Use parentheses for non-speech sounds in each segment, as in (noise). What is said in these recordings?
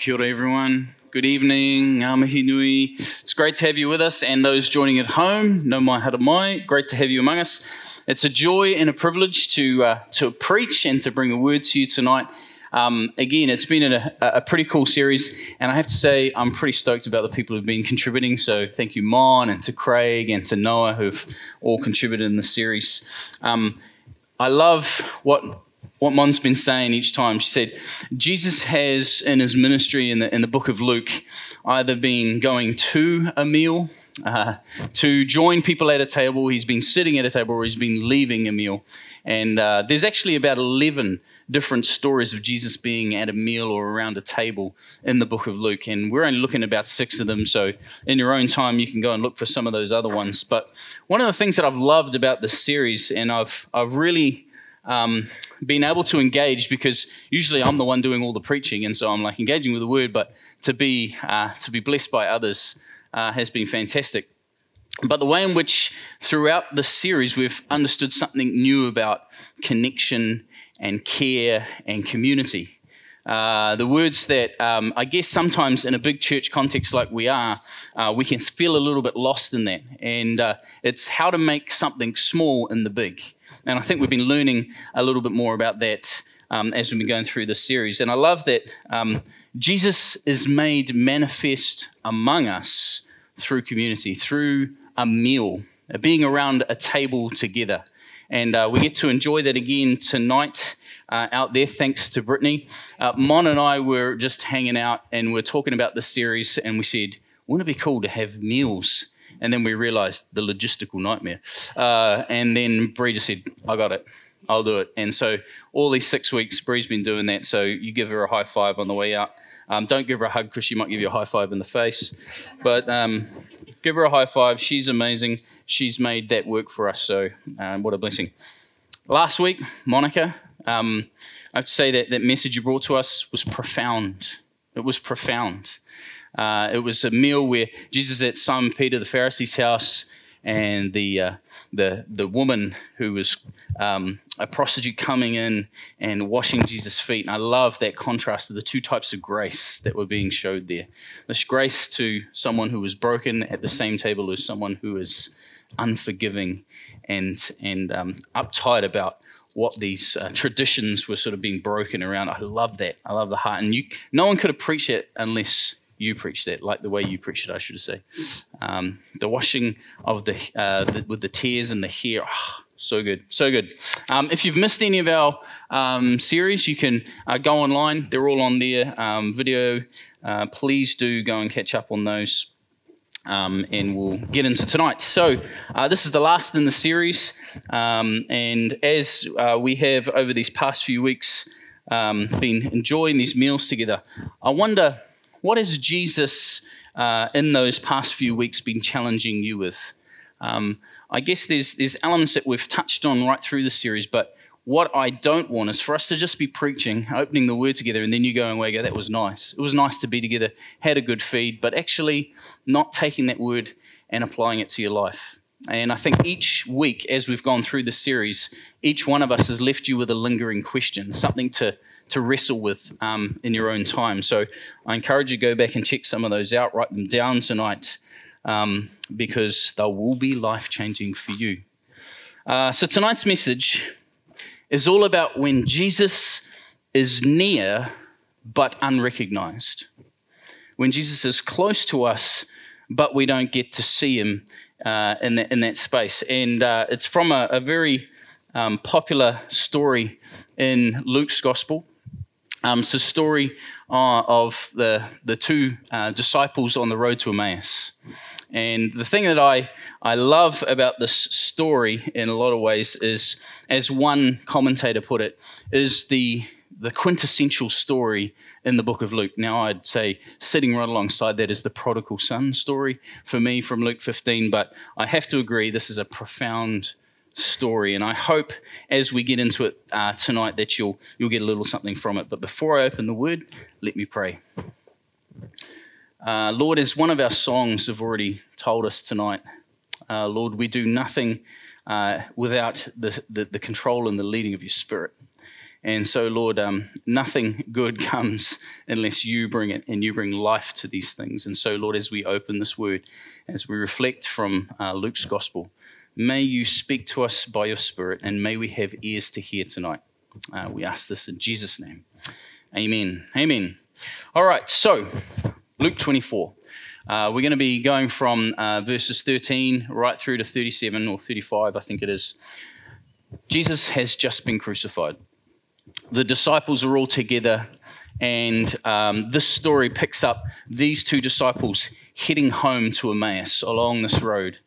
Kia ora, everyone. Good evening, ngā. It's great to have you with us, and those joining at home, nau mai haere mai. Great to have you among us. It's a joy and a privilege to uh, to preach and to bring a word to you tonight. Um, again, it's been a, a, pretty cool series, and I have to say I'm pretty stoked about the people who've been contributing. So thank you, Mon, and to Craig and to Noah who've all contributed in the series. Um, I love what what Mon's been saying each time. She said, Jesus has in his ministry in the, in the book of Luke either been going to a meal, uh, to join people at a table, he's been sitting at a table, or he's been leaving a meal. And uh, there's actually about 11 different stories of Jesus being at a meal or around a table in the book of Luke. And we're only looking at about six of them. So in your own time, you can go and look for some of those other ones. But one of the things that I've loved about this series, and I've, I've really um, being able to engage because usually I'm the one doing all the preaching, and so I'm like engaging with the word. But to be uh, to be blessed by others uh, has been fantastic. But the way in which throughout the series we've understood something new about connection and care and community. Uh, the words that um, I guess sometimes in a big church context like we are, uh, we can feel a little bit lost in that. And uh, it's how to make something small in the big. And I think we've been learning a little bit more about that um, as we've been going through this series. And I love that um, Jesus is made manifest among us through community, through a meal, being around a table together. And uh, we get to enjoy that again tonight. Uh, out there, thanks to Brittany. Uh, Mon and I were just hanging out and we're talking about the series, and we said, wouldn't it be cool to have meals and then we realized the logistical nightmare. Uh, and then Bree just said, I got it. I'll do it. And so all these six weeks, Bree's been doing that. So you give her a high five on the way out. Um, don't give her a hug because she might give you a high five in the face. But um, give her a high five. She's amazing. She's made that work for us. So um, what a blessing. Last week, Monica, um, I have to say that that message you brought to us was profound. It was profound. Uh, it was a meal where Jesus at Simon Peter, the Pharisee's house, and the uh, the the woman who was um, a prostitute coming in and washing Jesus' feet. And I love that contrast of the two types of grace that were being showed there. This grace to someone who was broken at the same table as someone who is unforgiving and and um, uptight about what these uh, traditions were sort of being broken around. I love that. I love the heart. And you, no one could preached it unless you preached it, like the way you preached it, I should say. Um, the washing of the, uh, the, with the tears and the hair. Oh, so good, so good. Um, if you've missed any of our um, series, you can uh, go online. They're all on there. Um, video. Uh, please do go and catch up on those. Um, and we'll get into tonight. So, uh, this is the last in the series. Um, and as uh, we have over these past few weeks um, been enjoying these meals together, I wonder what has Jesus uh, in those past few weeks been challenging you with? Um, I guess there's, there's elements that we've touched on right through the series, but what I don't want is for us to just be preaching, opening the word together, and then you go away go, that was nice. It was nice to be together, had a good feed, but actually not taking that word and applying it to your life. And I think each week, as we've gone through the series, each one of us has left you with a lingering question, something to, to wrestle with um, in your own time. So I encourage you to go back and check some of those out, write them down tonight, um, because they will be life changing for you. Uh, so tonight's message is all about when Jesus is near but unrecognized. When Jesus is close to us, but we don't get to see him uh, in, that, in that space. And uh, it's from a, a very um, popular story in Luke's gospel. Um, it's a story uh, of the, the two uh, disciples on the road to Emmaus. And the thing that I, I love about this story in a lot of ways is, as one commentator put it, is the the quintessential story in the book of Luke. Now, I'd say sitting right alongside that is the prodigal son story for me from Luke 15, but I have to agree this is a profound story, and I hope as we get into it uh, tonight that you'll you'll get a little something from it. But before I open the word, let me pray. Uh, Lord, as one of our songs have already told us tonight, uh, Lord, we do nothing uh, without the, the, the control and the leading of your Spirit. And so, Lord, um, nothing good (laughs) comes unless you bring it and you bring life to these things. And so, Lord, as we open this word, as we reflect from uh, Luke's gospel, may you speak to us by your Spirit and may we have ears to hear tonight. Uh, we ask this in Jesus' name. Amen. Amen. All right, so Luke 24. Uh, we're going to be going from uh, verses 13 right through to 37 or 35, I think it is. Jesus has just been crucified. The disciples are all together, and um, this story picks up these two disciples heading home to Emmaus along this road.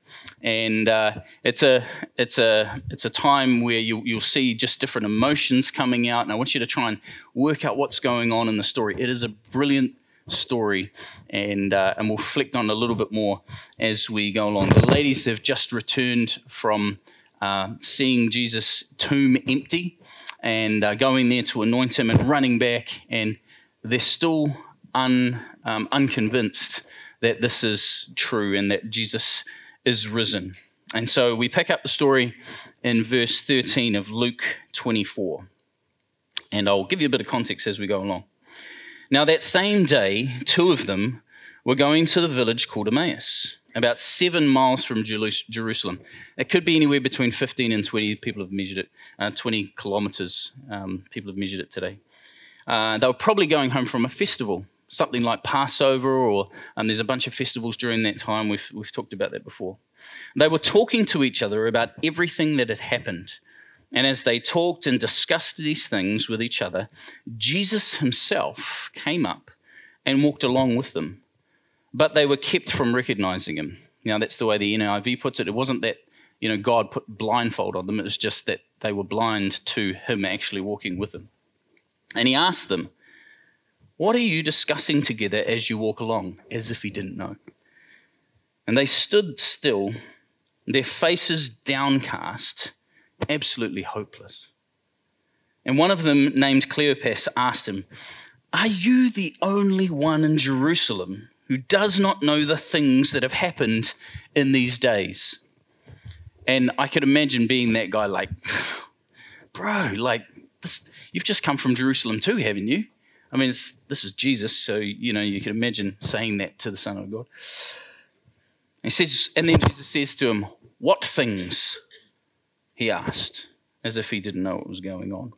And uh, it's a it's a it's a time where you, you'll see just different emotions coming out. And I want you to try and work out what's going on in the story. It is a brilliant story, and uh, and we'll reflect on a little bit more as we go along. The ladies have just returned from uh, seeing Jesus' tomb empty and uh, going there to anoint him and running back, and they're still un, um, unconvinced that this is true and that Jesus is risen. And so we pick up the story in verse 13 of Luke 24. And I'll give you a bit of context as we go along. Now, that same day, two of them were going to the village called Emmaus, about seven miles from Jerusalem. It could be anywhere between 15 and 20. People have measured it, uh, 20 kilometers. Um, people have measured it today. Uh, they were probably going home from a festival, something like Passover, or um, there's a bunch of festivals during that time. We've, we've talked about that before. They were talking to each other about everything that had happened. And as they talked and discussed these things with each other, Jesus himself came up and walked along with them. But they were kept from recognizing him. Now, that's the way the NIV puts it. It wasn't that you know, God put blindfold on them, it was just that they were blind to him actually walking with them. And he asked them, What are you discussing together as you walk along? As if he didn't know. And they stood still, their faces downcast absolutely hopeless. And one of them, named Cleopas, asked him, Are you the only one in Jerusalem who does not know the things that have happened in these days? And I could imagine being that guy, like, (sighs) bro, like, this, you've just come from Jerusalem too, haven't you? I mean, this is Jesus, so, you know, you can imagine saying that to the Son of God. He says, and then Jesus says to him, What things? he asked, as if he didn't know what was going on.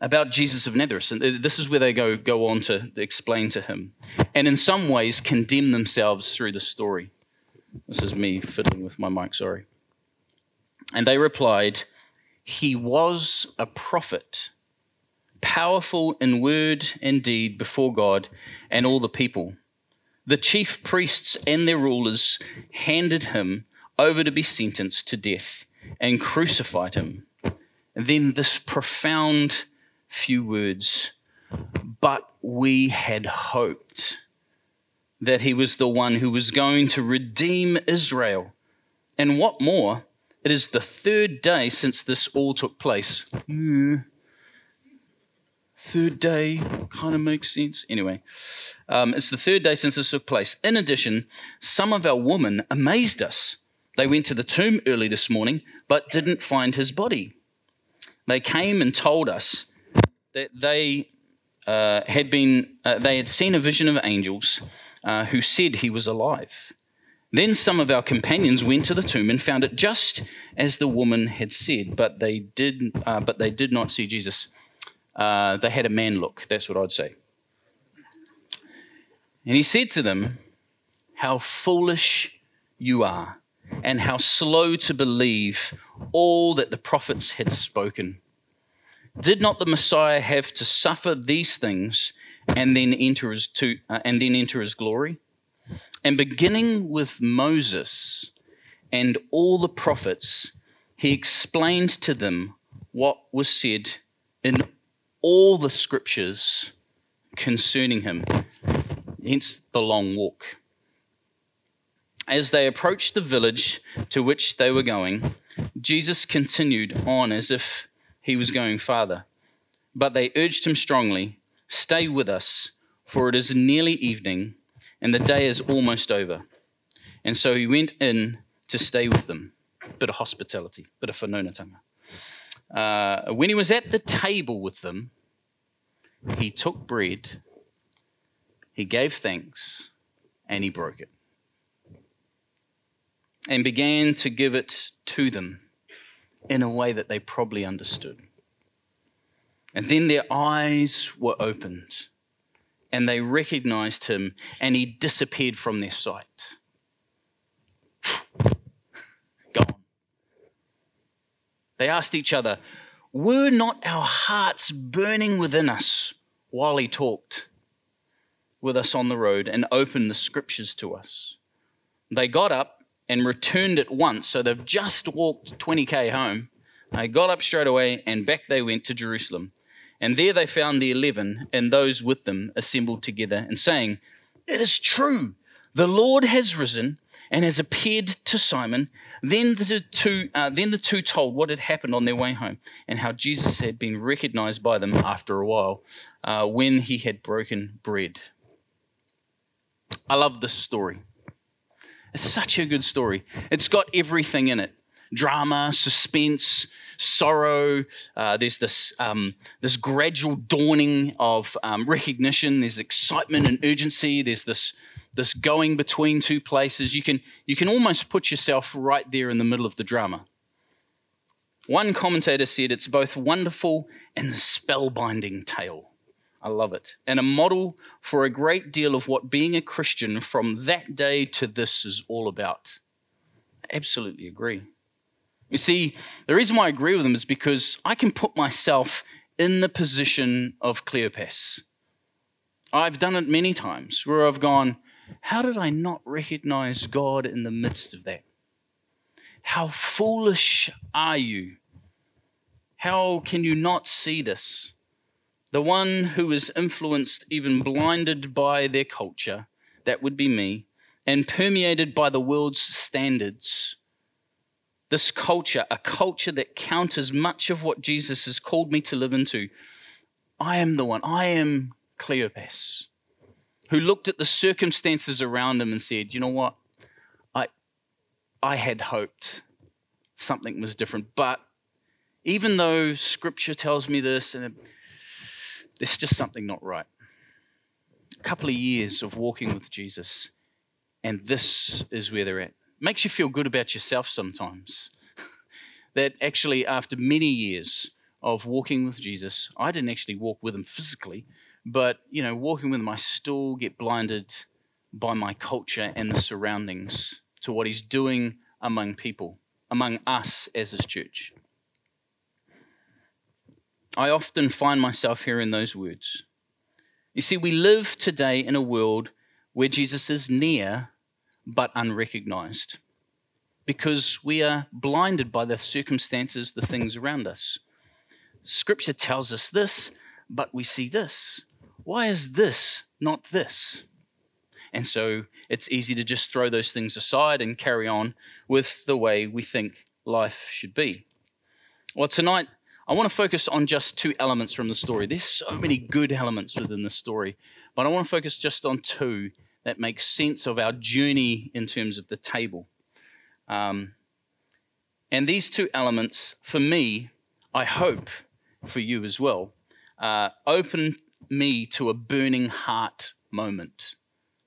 About Jesus of Nazareth. And uh, this is where they go, go on to explain to him. And in some ways, condemn themselves through the story. This is me fiddling with my mic, sorry. And they replied, He was a prophet, powerful in word and deed before God and all the people. The chief priests and their rulers handed him over to be sentenced to death and crucified him. And then this profound few words, but we had hoped that he was the one who was going to redeem Israel. And what more, it is the third day since this all took place. Mm. Third day kind of makes sense. Anyway, um, it's the third day since this took place. In addition, some of our women amazed us they went to the tomb early this morning, but didn't find his body. They came and told us that they uh, had been uh, they had seen a vision of angels uh, who said he was alive. Then some of our companions went to the tomb and found it just as the woman had said, but they did uh, but they did not see Jesus. Uh, they had a man look. That's what I'd say. And he said to them, "How foolish you are." and how slow to believe all that the prophets had spoken. Did not the Messiah have to suffer these things and then enter his, to, uh, and then enter his glory? And beginning with Moses and all the prophets, he explained to them what was said in all the scriptures concerning him. Hence the long walk. As they approached the village to which they were going, Jesus continued on as if he was going farther. But they urged him strongly, Stay with us, for it is nearly evening, and the day is almost over. And so he went in to stay with them. Bit of hospitality, bit of whanaungatanga. uh, when he was at the table with them, he took bread, he gave thanks, and he broke it, and began to give it to them in a way that they probably understood. And then their eyes were opened and they recognized him and he disappeared from their sight. (sighs) Gone. They asked each other, Were not our hearts burning within us while he talked with us on the road and opened the scriptures to us? They got up and returned at once. So they've just walked 20k home. They got up straight away and back they went to Jerusalem. And there they found the eleven and those with them assembled together and saying, It is true, the Lord has risen and has appeared to Simon. Then the two, uh, then the two told what had happened on their way home and how Jesus had been recognized by them after a while uh, when he had broken bread. I love this story. It's such a good story. It's got everything in it drama, suspense, sorrow. Uh, there's this, um, this gradual dawning of um, recognition. There's excitement and urgency. There's this, this going between two places. You can, you can almost put yourself right there in the middle of the drama. One commentator said it's both wonderful and spellbinding tale. I love it. And a model for a great deal of what being a Christian from that day to this is all about. I absolutely agree. You see, the reason why I agree with them is because I can put myself in the position of Cleopas. I've done it many times where I've gone, How did I not recognize God in the midst of that? How foolish are you? How can you not see this? The one who is influenced, even blinded by their culture, that would be me, and permeated by the world's standards this culture, a culture that counters much of what Jesus has called me to live into. I am the one. I am Cleopas, who looked at the circumstances around him and said, "You know what? I, I had hoped something was different, but even though Scripture tells me this, and there's just something not right." A couple of years of walking with Jesus, and this is where they're at makes you feel good about yourself sometimes. (laughs) that actually, after many years of walking with Jesus, I didn't actually walk with him physically, but you know, walking with him, I still get blinded by my culture and the surroundings to what he's doing among people, among us as his church. I often find myself hearing those words. You see, we live today in a world where Jesus is near but unrecognized because we are blinded by the circumstances, the things around us. Scripture tells us this, but we see this. Why is this not this? And so it's easy to just throw those things aside and carry on with the way we think life should be. Well, tonight, I want to focus on just two elements from the story. There's so many good elements within the story, but I want to focus just on two that make sense of our journey in terms of the table. Um, and these two elements, for me, I hope for you as well, uh, open me to a burning heart moment.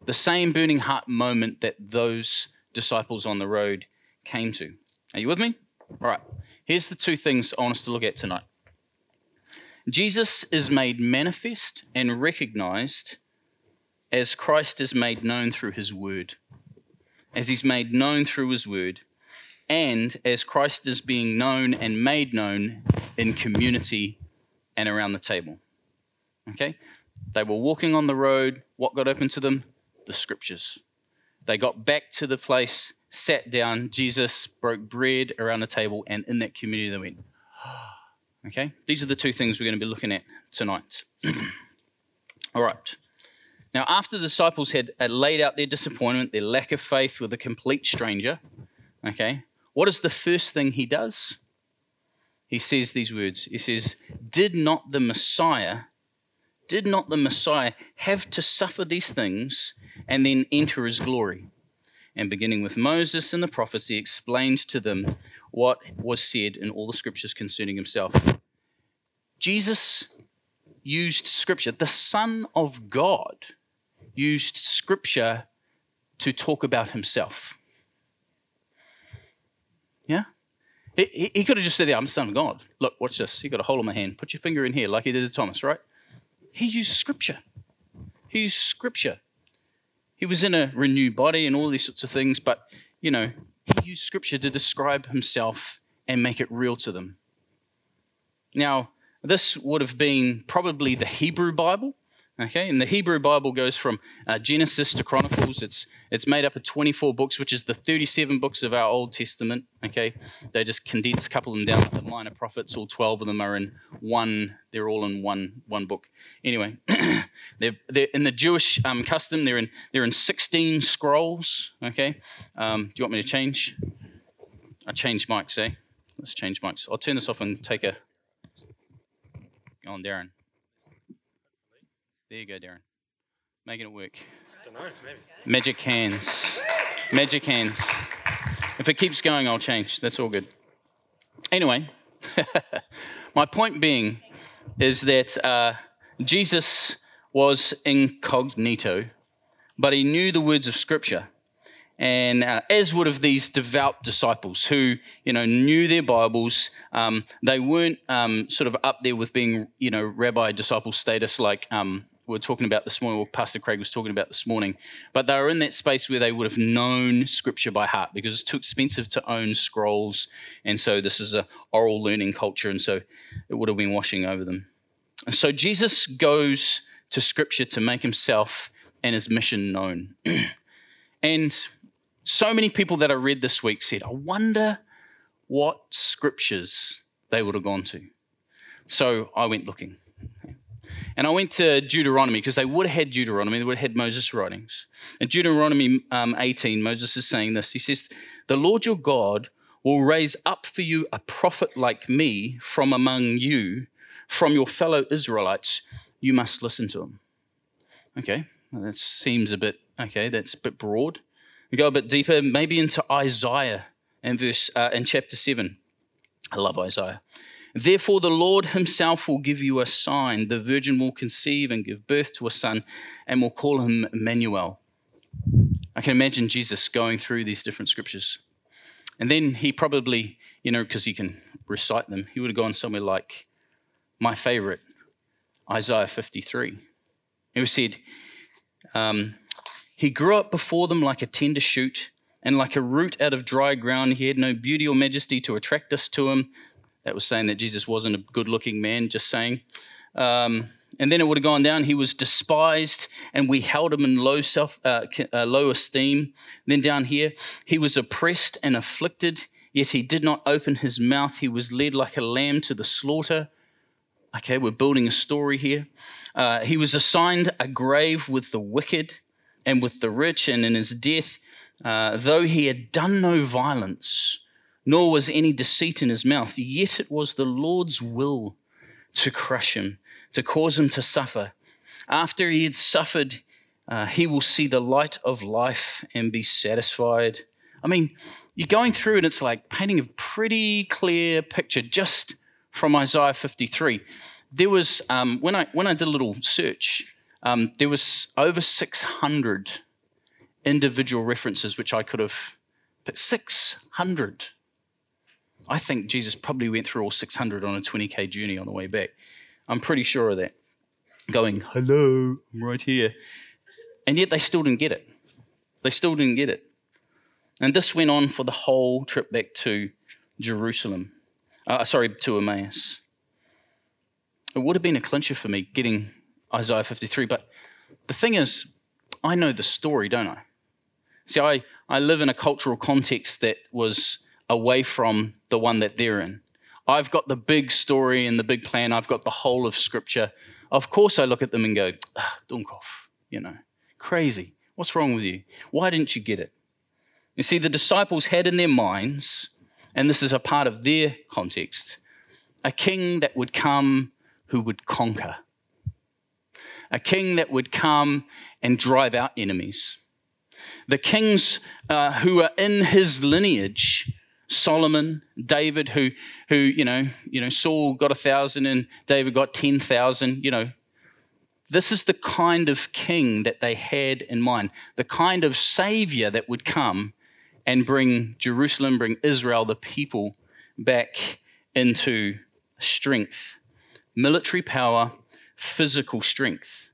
The same burning heart moment that those disciples on the road came to. Are you with me? All right. Here's the two things I want us to look at tonight. Jesus is made manifest and recognized as Christ is made known through his word, as he's made known through his word, and as Christ is being known and made known in community and around the table. Okay? They were walking on the road. What got open to them? The scriptures. They got back to the place, sat down. Jesus broke bread around the table, and in that community they went, (gasps) Okay? These are the two things we're going to be looking at tonight. (clears throat) All right. Now, after the disciples had, laid out their disappointment, their lack of faith with a complete stranger, okay, what is the first thing he does? He says these words. He says, Did not the Messiah, did not the Messiah have to suffer these things and then enter his glory? And beginning with Moses and the prophets, he explained to them what was said in all the scriptures concerning himself. Jesus used scripture, the Son of God used scripture to talk about himself. Yeah? He, could have just said, I'm the Son of God. Look, watch this. You got a hole in my hand. Put your finger in here, like he did to Thomas, right? He used scripture. He used scripture. He was in a renewed body and all these sorts of things, but, you know, he used scripture to describe himself and make it real to them. Now, this would have been probably the Hebrew Bible. Okay, and the Hebrew Bible goes from uh, Genesis to Chronicles. It's it's made up of 24 books, which is the 37 books of our Old Testament. Okay, they just condense a couple of them down to the minor prophets. All 12 of them are in one. They're all in one one book. Anyway, (coughs) they're, they're in the Jewish um, custom. They're in they're in 16 scrolls. Okay, um, do you want me to change? I changed mics. Eh? Let's change mics. I'll turn this off and take a. Go on, Darren. There you go, Darren. Making it work. Don't know, maybe. Magic hands. Magic hands. If it keeps going, I'll change. That's all good. Anyway, (laughs) my point being is that uh, Jesus was incognito, but he knew the words of Scripture. And uh, as would have these devout disciples who, you know, knew their Bibles. Um, they weren't um, sort of up there with being, you know, rabbi disciple status like um, were talking about this morning, or Pastor Craig was talking about this morning, but they were in that space where they would have known Scripture by heart because it's too expensive to own scrolls, and so this is a oral learning culture, and so it would have been washing over them. And so Jesus goes to Scripture to make himself and his mission known. (clears throat) and so many people that I read this week said, I wonder what scriptures they would have gone to. So I went looking. And I went to Deuteronomy because they would have had Deuteronomy, they would have had Moses' writings. In Deuteronomy um, 18, Moses is saying this. He says, The Lord your God will raise up for you a prophet like me from among you, from your fellow Israelites. You must listen to him. Okay, well, that seems a bit, okay, that's a bit broad. We go a bit deeper, maybe into Isaiah in verse uh, in chapter 7. I love Isaiah. Therefore, the Lord himself will give you a sign. The virgin will conceive and give birth to a son, and will call him Emmanuel. I can imagine Jesus going through these different scriptures. And then he probably, you know, because he can recite them, he would have gone somewhere like my favorite, Isaiah 53. He said, um, He grew up before them like a tender shoot, and like a root out of dry ground. He had no beauty or majesty to attract us to him. That was saying that Jesus wasn't a good looking man, just saying. Um, and then it would have gone down. He was despised, and we held him in low self, uh, uh, low esteem. Then down here, he was oppressed and afflicted, yet he did not open his mouth. He was led like a lamb to the slaughter. Okay, we're building a story here. Uh, he was assigned a grave with the wicked and with the rich, and in his death, uh, though he had done no violence, nor was any deceit in his mouth. Yet it was the Lord's will to crush him, to cause him to suffer. After he had suffered, uh, he will see the light of life and be satisfied. I mean, you're going through and it's like painting a pretty clear picture just from Isaiah 53. There was, um, when, I, when I did a little search, um, there was over 600 individual references which I could have, but 600 I think Jesus probably went through all 600 on a 20k journey on the way back. I'm pretty sure of that. Going, hello, I'm right here. And yet they still didn't get it. They still didn't get it. And this went on for the whole trip back to Jerusalem. Uh, sorry, to Emmaus. It would have been a clincher for me getting Isaiah 53, but the thing is, I know the story, don't I? See, I, I live in a cultural context that was away from the one that they're in. I've got the big story and the big plan. I've got the whole of Scripture. Of course, I look at them and go, Dunkov, you know, crazy. What's wrong with you? Why didn't you get it? You see, the disciples had in their minds, and this is a part of their context, a king that would come who would conquer, a king that would come and drive out enemies. The kings uh, who are in his lineage Solomon, David, who, who you know, you know, Saul got a thousand and David got ten thousand. You know, this is the kind of king that they had in mind, the kind of savior that would come and bring Jerusalem, bring Israel, the people, back into strength, military power, physical strength.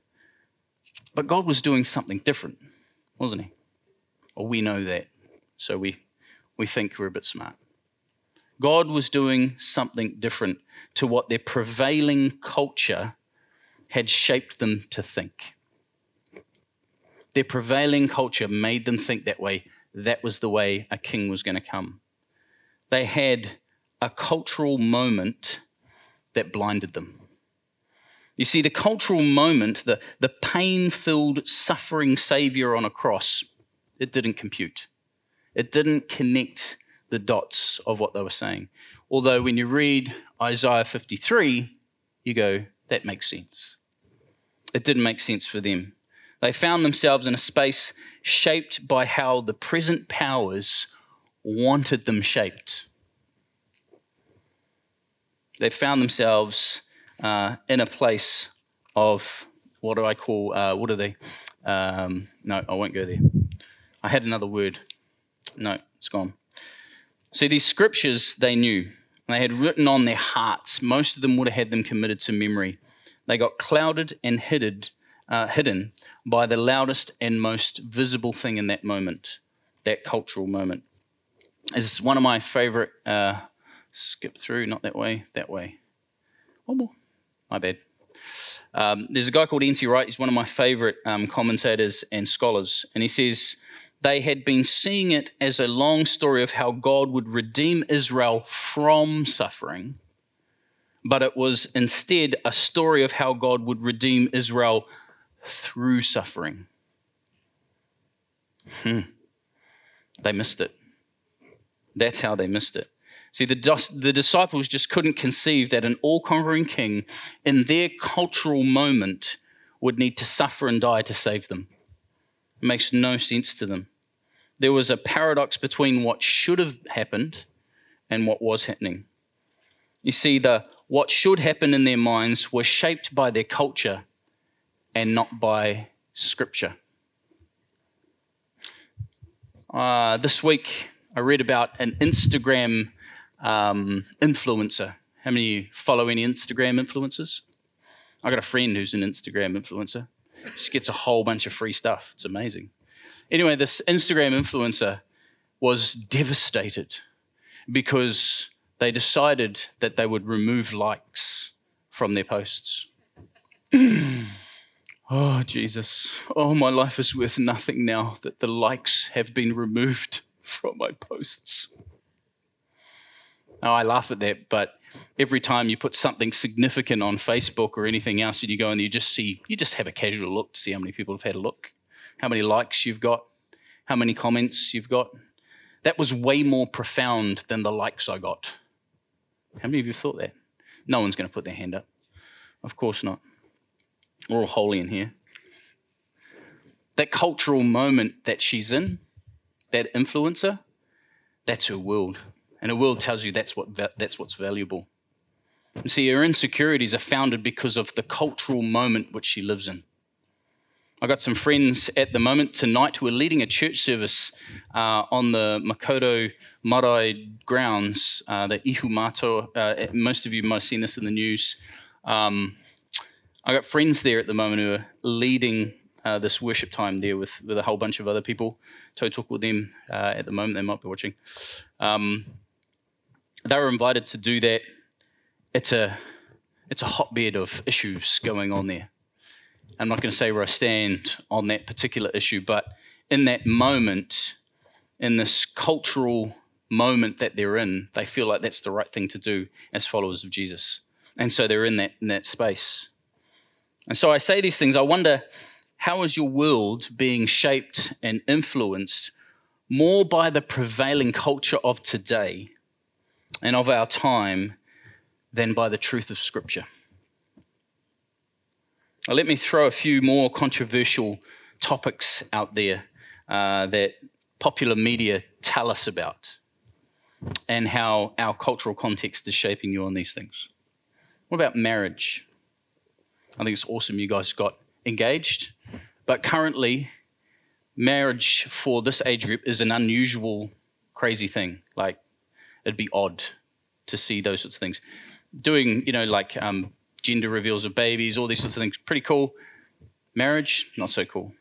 But God was doing something different, wasn't He? Well, we know that, so we, we think we're a bit smart. God was doing something different to what their prevailing culture had shaped them to think. Their prevailing culture made them think that way. That was the way a king was going to come. They had a cultural moment that blinded them. You see, the cultural moment, the, the pain filled, suffering Savior on a cross, it didn't compute. It didn't connect the dots of what they were saying. Although, when you read Isaiah 53, you go, that makes sense. It didn't make sense for them. They found themselves in a space shaped by how the present powers wanted them shaped. They found themselves uh, in a place of what do I call, uh, what are they? Um, no, I won't go there. I had another word. No, it's gone. See, these scriptures they knew, they had written on their hearts. Most of them would have had them committed to memory. They got clouded and hidden, uh, hidden by the loudest and most visible thing in that moment, that cultural moment. It's one of my favorite. Uh, skip through, not that way, that way. One more. My bad. Um, there's a guy called N.T. Wright. He's one of my favorite um, commentators and scholars. And he says they had been seeing it as a long story of how God would redeem Israel from suffering but it was instead a story of how God would redeem Israel through suffering. Hmm. They missed it. That's how they missed it. See, the, the disciples just couldn't conceive that an all conquering king in their cultural moment would need to suffer and die to save them. Makes no sense to them. There was a paradox between what should have happened and what was happening. You see, the what should happen in their minds was shaped by their culture and not by scripture. Uh, this week, I read about an Instagram um, influencer. How many of you follow any Instagram influencers? I got a friend who's an Instagram influencer. She gets a whole bunch of free stuff. It's amazing. Anyway, this Instagram influencer was devastated because they decided that they would remove likes from their posts. (clears throat) oh, Jesus. Oh, my life is worth nothing now that the likes have been removed (laughs) from my posts. Now, I laugh at that, but every time you put something significant on Facebook or anything else and you go and you just see, you just have a casual look to see how many people have had a look, how many likes you've got, how many comments you've got. That was way more profound than the likes I got. How many of you thought that? No one's going to put their hand up. Of course not. We're all holy in here. That cultural moment that she's in, that influencer, that's her world. And her world tells you that's, what, that's what's valuable. And see, her insecurities are founded because of the cultural moment which she lives in. I got some friends at the moment tonight who are leading a church service uh, on the Makaurau Marae grounds, uh, the Ihumātao. Uh, most of you might have seen this in the news. Um, I got friends there at the moment who are leading uh, this worship time there with, with a whole bunch of other people. So I talk with them uh, at the moment. They might be watching. Um, they were invited to do that. It's a it's a hotbed of issues going on there. I'm not going to say where I stand on that particular issue, but in that moment, in this cultural moment that they're in, they feel like that's the right thing to do as followers of Jesus. And so they're in that, in that space. And so I say these things, I wonder how is your world being shaped and influenced more by the prevailing culture of today and of our time than by the truth of Scripture? Now, let me throw a few more controversial topics out there uh, that popular media tell us about. and how our cultural context is shaping you on these things. What about marriage? I think it's awesome you guys got engaged, but currently, marriage for this age group is an unusual, crazy thing. Like, it'd be odd to see those sorts of things. Doing, you know, like um, gender reveals of babies, all these sorts of things, pretty cool. Marriage, not so cool.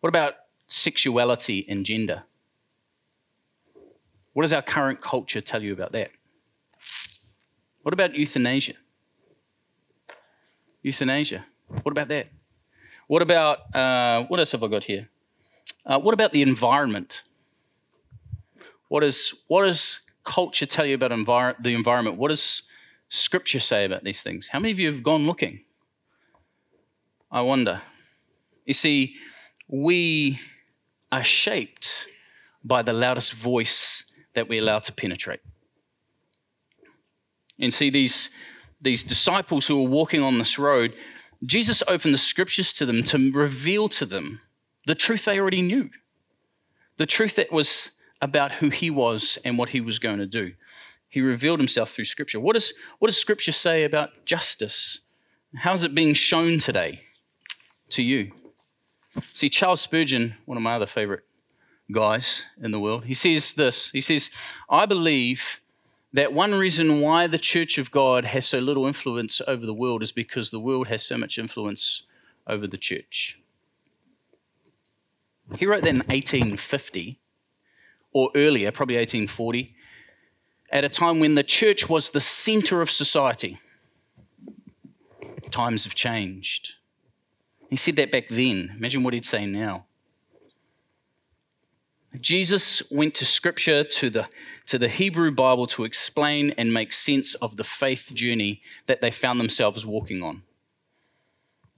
What about sexuality and gender? What does our current culture tell you about that? What about euthanasia? Euthanasia. What about that? What about, uh, what else have I got here? Uh, what about the environment? What, is, what does culture tell you about envir- the environment? What does scripture say about these things? How many of you have gone looking? I wonder. You see, we are shaped by the loudest voice that we allow to penetrate. And see, these, these disciples who were walking on this road, Jesus opened the scriptures to them to reveal to them the truth they already knew, the truth that was about who he was and what he was going to do. He revealed himself through scripture. What, is, what does scripture say about justice? How's it being shown today to you? See, Charles Spurgeon, one of my other favorite guys in the world, he says this He says, I believe that one reason why the Church of God has so little influence over the world is because the world has so much influence over the church. He wrote that in 1850 or earlier, probably 1840, at a time when the church was the center of society. Times have changed. He said that back then. Imagine what he'd say now. Jesus went to scripture, to the, to the Hebrew Bible, to explain and make sense of the faith journey that they found themselves walking on.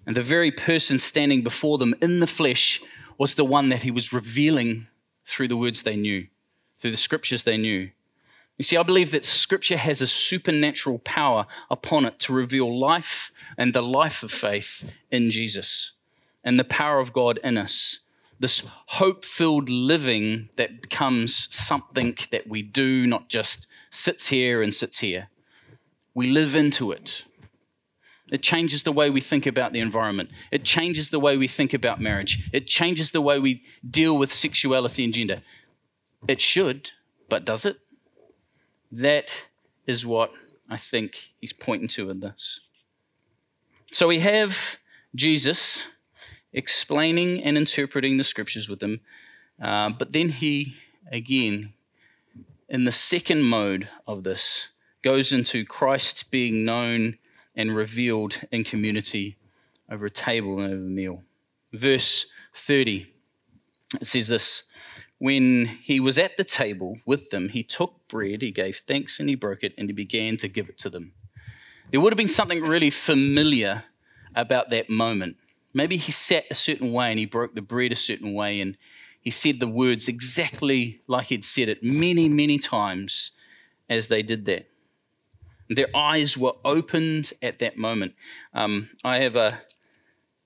And the very person standing before them in the flesh was the one that he was revealing through the words they knew, through the scriptures they knew. You see, I believe that scripture has a supernatural power upon it to reveal life and the life of faith in Jesus and the power of God in us. This hope filled living that becomes something that we do, not just sits here and sits here. We live into it. It changes the way we think about the environment. It changes the way we think about marriage. It changes the way we deal with sexuality and gender. It should, but does it? That is what I think he's pointing to in this. So we have Jesus explaining and interpreting the scriptures with them, uh, but then he, again, in the second mode of this, goes into Christ being known and revealed in community over a table and over a meal. Verse 30, it says this When he was at the table with them, he took bread, he gave thanks, and he broke it, and he began to give it to them. There would have been something really familiar about that moment. Maybe he sat a certain way and he broke the bread a certain way and he said the words exactly like he'd said it many, many times as they did that. Their eyes were opened at that moment. Um, I have a,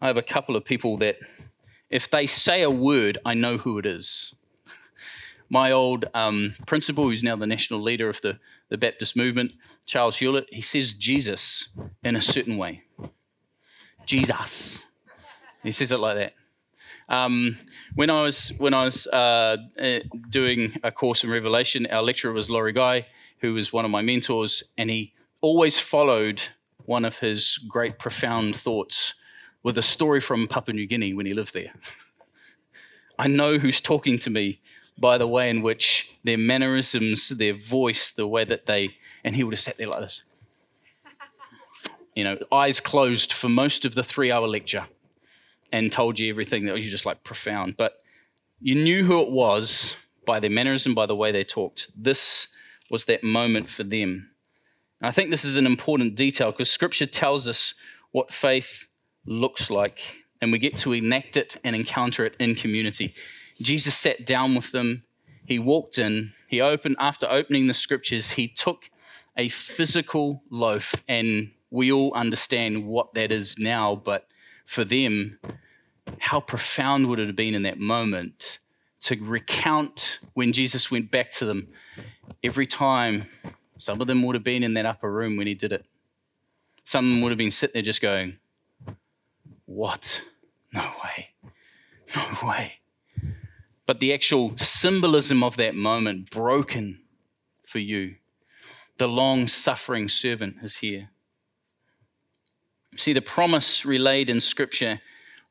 I have a couple of people that, if they say a word, I know who it is. (laughs) My old um, principal, who's now the national leader of the, the Baptist movement, Charles Hewlett, he says Jesus in a certain way. Jesus. He says it like that. Um, when I was when I was uh, eh, doing a course in Revelation, our lecturer was Laurie Guy, who was one of my mentors, and he always followed one of his great profound thoughts with a story from Papua New Guinea when he lived there. (laughs) I know who's talking to me by the way in which their mannerisms, their voice, the way that they, and he would have sat there like this. You know, eyes closed for most of the three hour lecture and told you everything that was just like profound. But you knew who it was by their mannerism, by the way they talked. This was that moment for them. And I think this is an important detail because scripture tells us what faith looks like, and we get to enact it and encounter it in community. Jesus sat down with them, he walked in, he opened, after opening the scriptures, he took a physical loaf, and we all understand what that is now, but for them, how profound would it have been in that moment to recount when Jesus went back to them. Every time, some of them would have been in that upper room when he did it. Some would have been sitting there just going, What? No way. No way. But the actual symbolism of that moment broken for you. The long suffering servant is here. See, the promise relayed in Scripture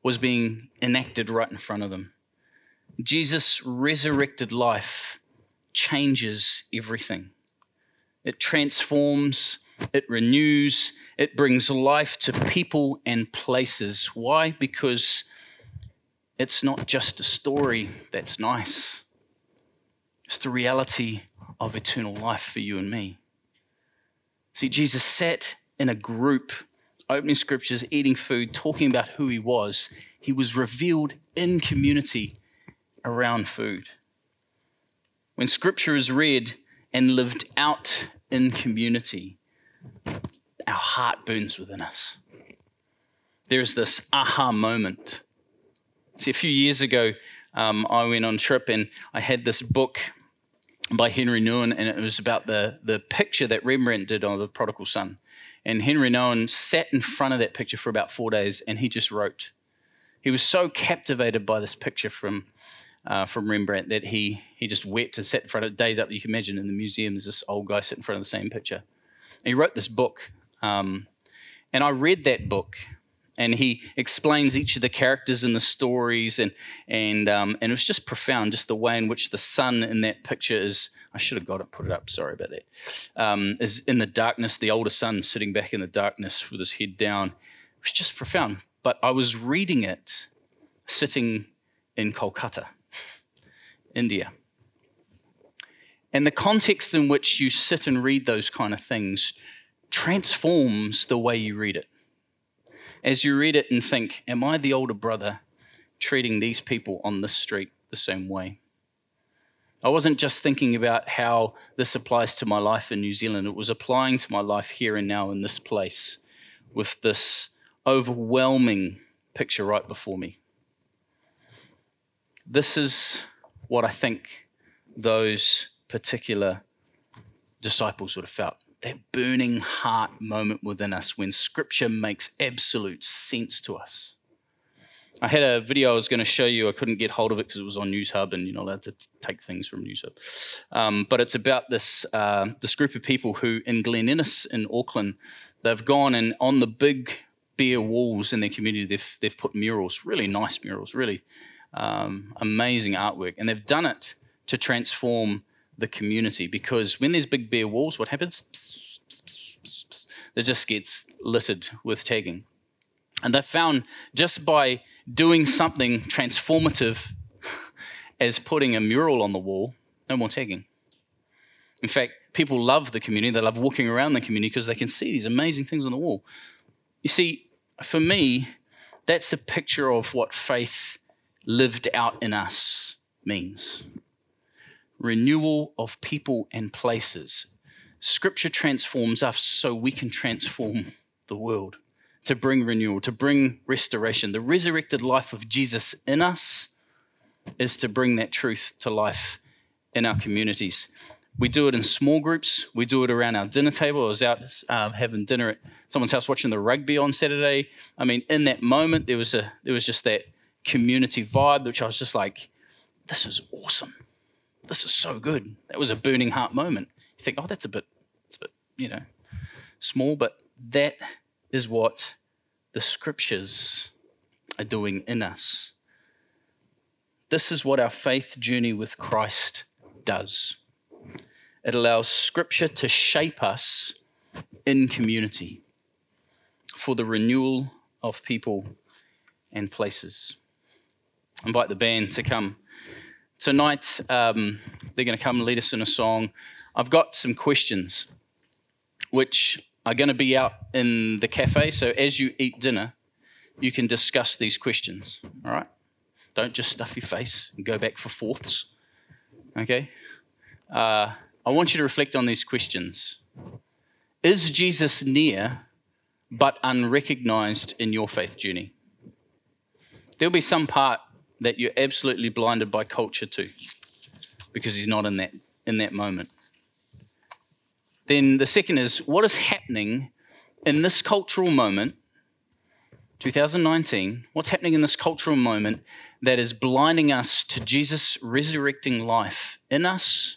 was being enacted right in front of them. Jesus' resurrected life changes everything. It transforms, it renews, it brings life to people and places. Why? Because it's not just a story that's nice, it's the reality of eternal life for you and me. See, Jesus sat in a group, opening scriptures, eating food, talking about who he was. He was revealed in community around food. When scripture is read and lived out in community, our heart burns within us. There's this aha moment. See, a few years ago, um, I went on trip and I had this book by Henri Nouwen, and it was about the, the picture that Rembrandt did of the prodigal son. And Henri Nouwen sat in front of that picture for about four days and he just wrote. He was so captivated by this picture from uh, from Rembrandt that he he just wept and sat in front of days up. You can imagine in the museum, there's this old guy sitting in front of the same picture. And he wrote this book, um, and I read that book, and he explains each of the characters in the stories, and and um, and it was just profound, just the way in which the son in that picture is. I should have got it, put it up. Sorry about that. Um, is in the darkness, the older son sitting back in the darkness with his head down. It was just profound. But I was reading it, sitting in Kolkata India. And the context in which you sit and read those kind of things transforms the way you read it. As you read it and think, Am I the older brother treating these people on this street the same way? I wasn't just thinking about how this applies to my life in New Zealand, it was applying to my life here and now in this place with this overwhelming picture right before me. This is what I think those particular disciples would have felt. That burning heart moment within us when scripture makes absolute sense to us. I had a video I was going to show you. I couldn't get hold of it because it was on Newshub, and you're not allowed to take things from Newshub. Um, but it's about this uh, this group of people who, in Glen Innes in Auckland, they've gone and on the big bare walls in their community, they've they've put murals, really nice murals, really um, amazing artwork. And they've done it to transform the community because when there's big bare walls, what happens? It just gets littered with tagging. And they found just by doing something transformative (laughs) as putting a mural on the wall, no more tagging. In fact, people love the community. They love walking around the community because they can see these amazing things on the wall. You see, for me, that's a picture of what faith lived out in us means renewal of people and places. Scripture transforms us so we can transform the world, to bring renewal, to bring restoration. The resurrected life of Jesus in us is to bring that truth to life in our communities. We do it in small groups. We do it around our dinner table. I was out uh, having dinner at someone's house watching the rugby on Saturday. I mean, in that moment, there was a there was just that community vibe, which I was just like, this is awesome. This is so good. That was a burning heart moment. You think, oh, that's a bit, a bit, you know, small, but that is what the scriptures are doing in us. This is what our faith journey with Christ does. It allows scripture to shape us in community for the renewal of people and places invite the band to come. Tonight, um, they're going to come and lead us in a song. I've got some questions which are going to be out in the cafe. So as you eat dinner, you can discuss these questions. All right? Don't just stuff your face and go back for fourths. Okay? Uh, I want you to reflect on these questions. Is Jesus near but unrecognized in your faith journey? There'll be some part that you're absolutely blinded by culture to because he's not in that in that moment. Then the second is what is happening in this cultural moment 2019, what's happening in this cultural moment that is blinding us to Jesus' resurrecting life in us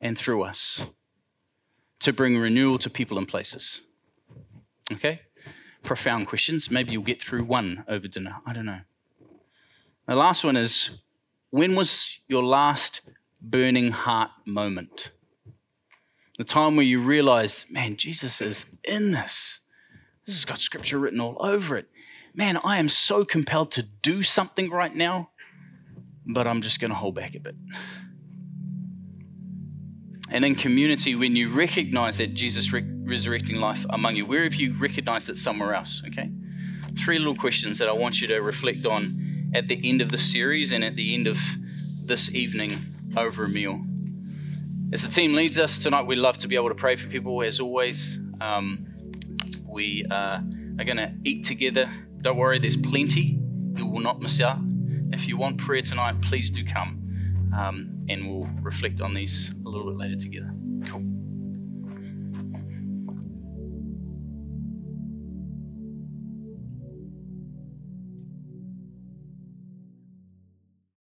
and through us to bring renewal to people and places? Okay? Profound questions. Maybe you'll get through one over dinner. I don't know. The last one is when was your last burning heart moment? The time where you realized, man, Jesus is in this. This has got scripture written all over it man, I am so compelled to do something right now, but I'm just going to hold back a bit. And in community, when you recognize that Jesus re- resurrecting life among you, where have you recognized it somewhere else? Okay? Three little questions that I want you to reflect on at the end of the series and at the end of this evening over a meal. As the team leads us tonight, we'd love to be able to pray for people as always. Um, we uh, are going to eat together don't worry, there's plenty. You will not miss out. If you want prayer tonight, please do come. Um, and we'll reflect on these a little bit later together. Cool.